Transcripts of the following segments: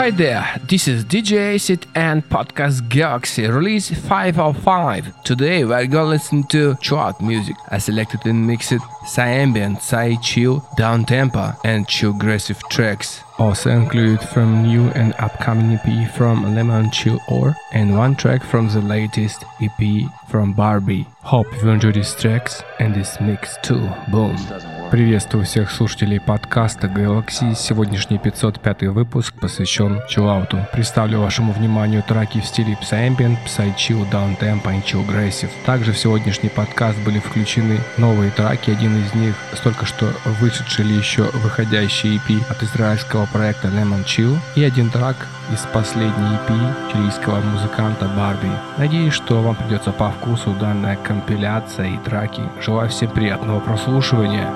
Hi there, this is DJ Acid and Podcast Galaxy release 505. Today we're gonna listen to chart music. I selected and mixed Psyambient, Psy Chill, Down Tempo and Chill Aggressive tracks. Also included from new and upcoming EP from Lemonchill Or and one track from the latest EP from Barby. Hope you enjoy these tracks and this mix too. Boom. Приветствую всех слушателей подкаста Galaxy. Сегодняшний 505 выпуск посвящен чиллауту. Представлю вашему вниманию треки в стиле Psyambient, Psychill, Downtempo и Chill Aggressive. Также в сегодняшний подкаст были включены новые треки. Один из них только что вышедший или еще выходящий EP от израильского проекта Lemon Chill и один трек из последней EP чилийского музыканта Барби. Надеюсь, что вам придется по вкусу данная компиляция и траки. Желаю всем приятного прослушивания.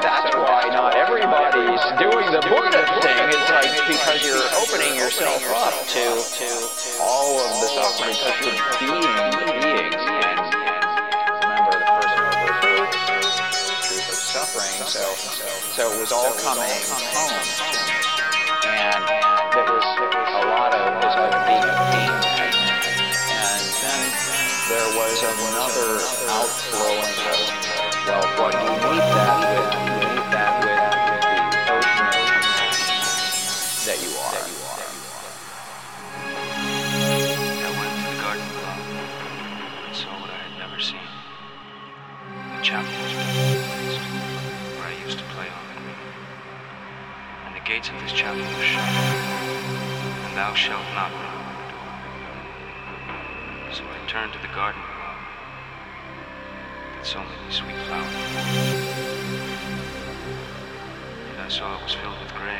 That's why not everybody's doing the Buddha thing. It's like because you're opening yourself up to all of the suffering, such a being beings. And remember, the person overheard the truth of suffering. So, so it was all coming home. And it was a lot of it was like being a magnet. And then there was another outflowing of, well, what you meet thou shalt not knock the door. So I turned to the garden club that so many sweet flowers. And I saw it was filled with graves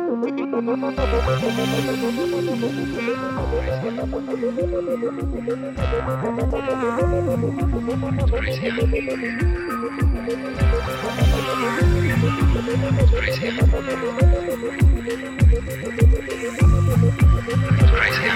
Crazy, huh?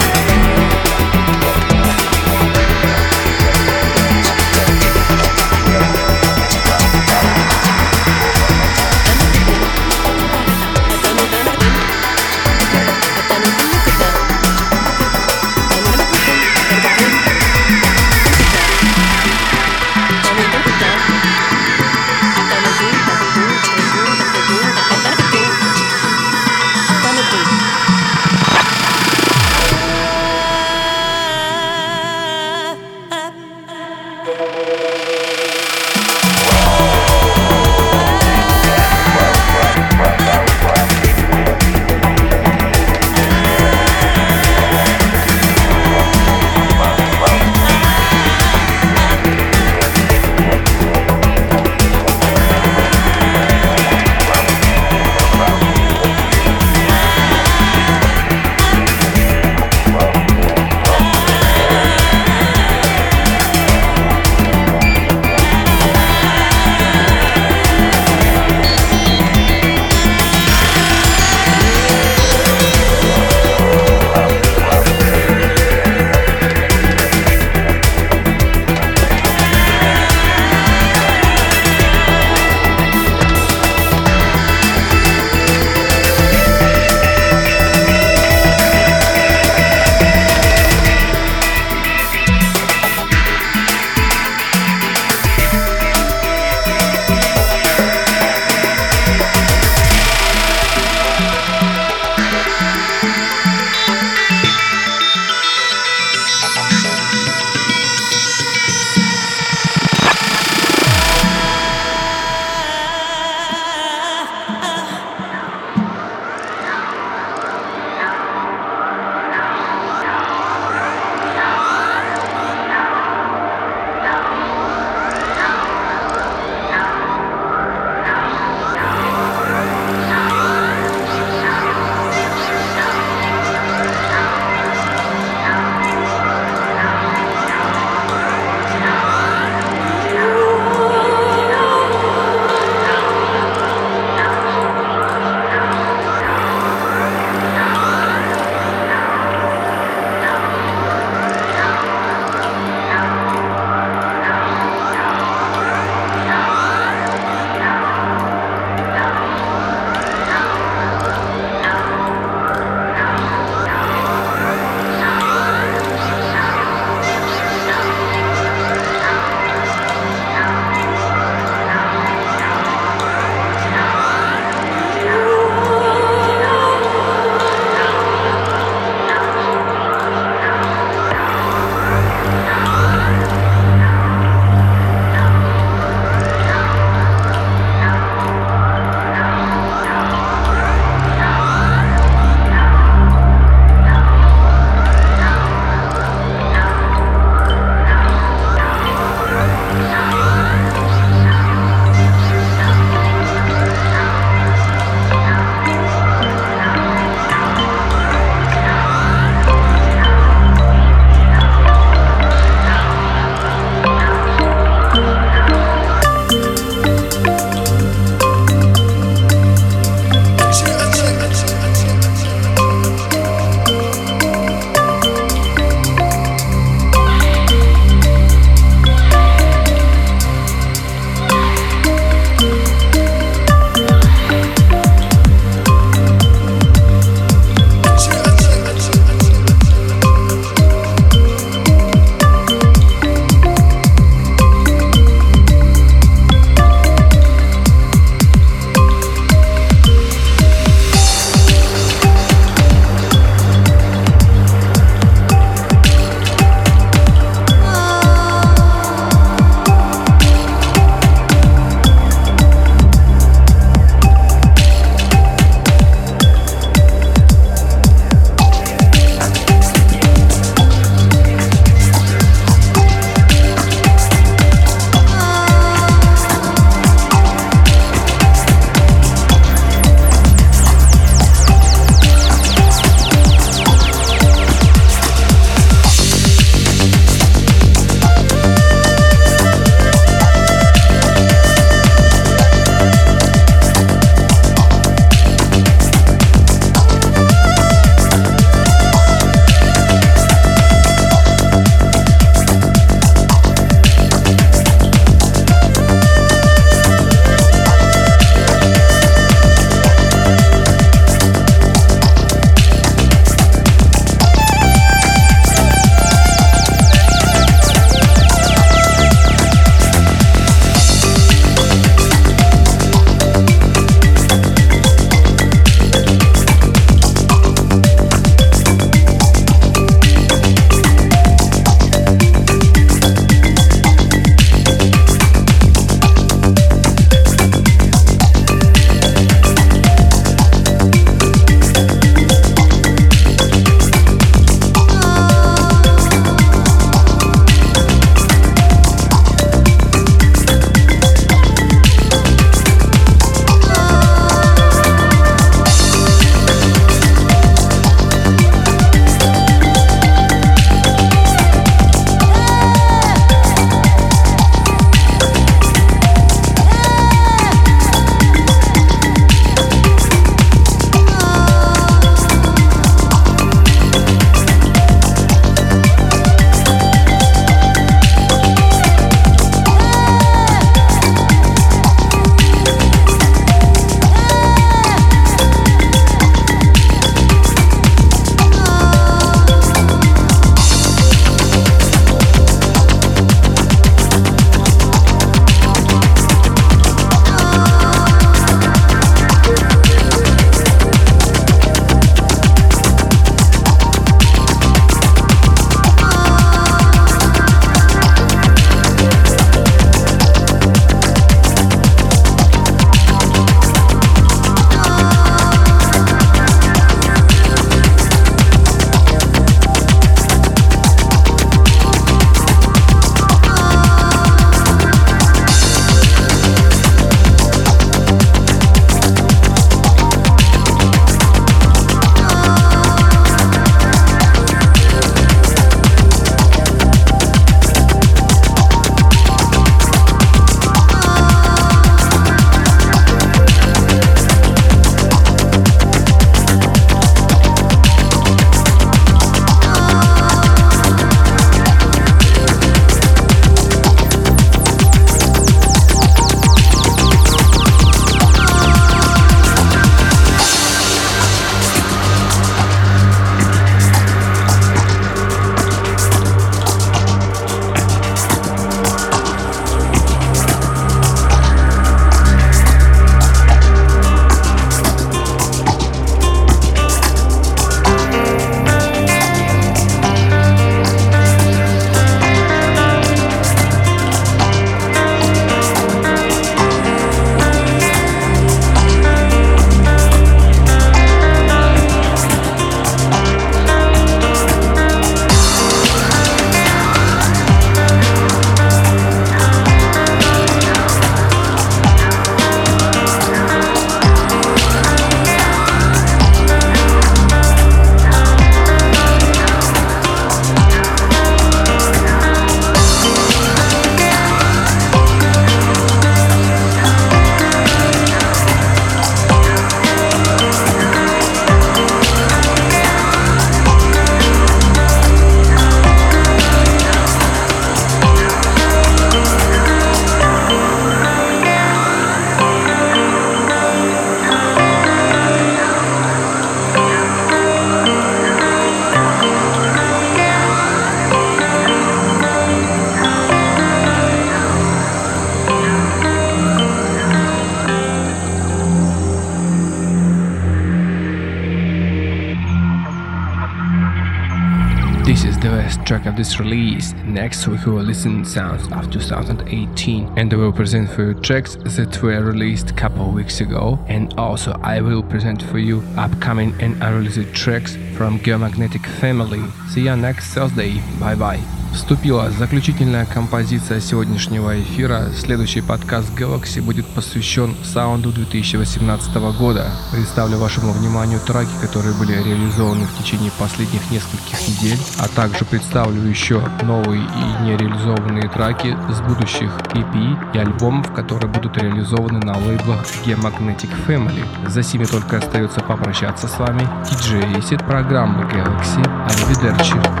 Of this release. Next we will listen sounds of 2018 and I will present for you tracks that were released couple weeks ago and also I will present for you upcoming and unreleased tracks from Geomagnetic Family. See you next Thursday. Bye bye. Вступила заключительная композиция сегодняшнего эфира. Следующий подкаст Galaxy будет посвящен саунду 2018 года. Представлю вашему вниманию треки, которые были реализованы в течение последних нескольких недель, а также представлю еще новые и нереализованные треки с будущих EP и альбомов, которые будут реализованы на лейблах Magnetic Family. За сими только остается попрощаться с вами. DJ Acid, программа Galaxy. Аривидерчи.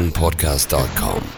www.galaxy-podcast.com.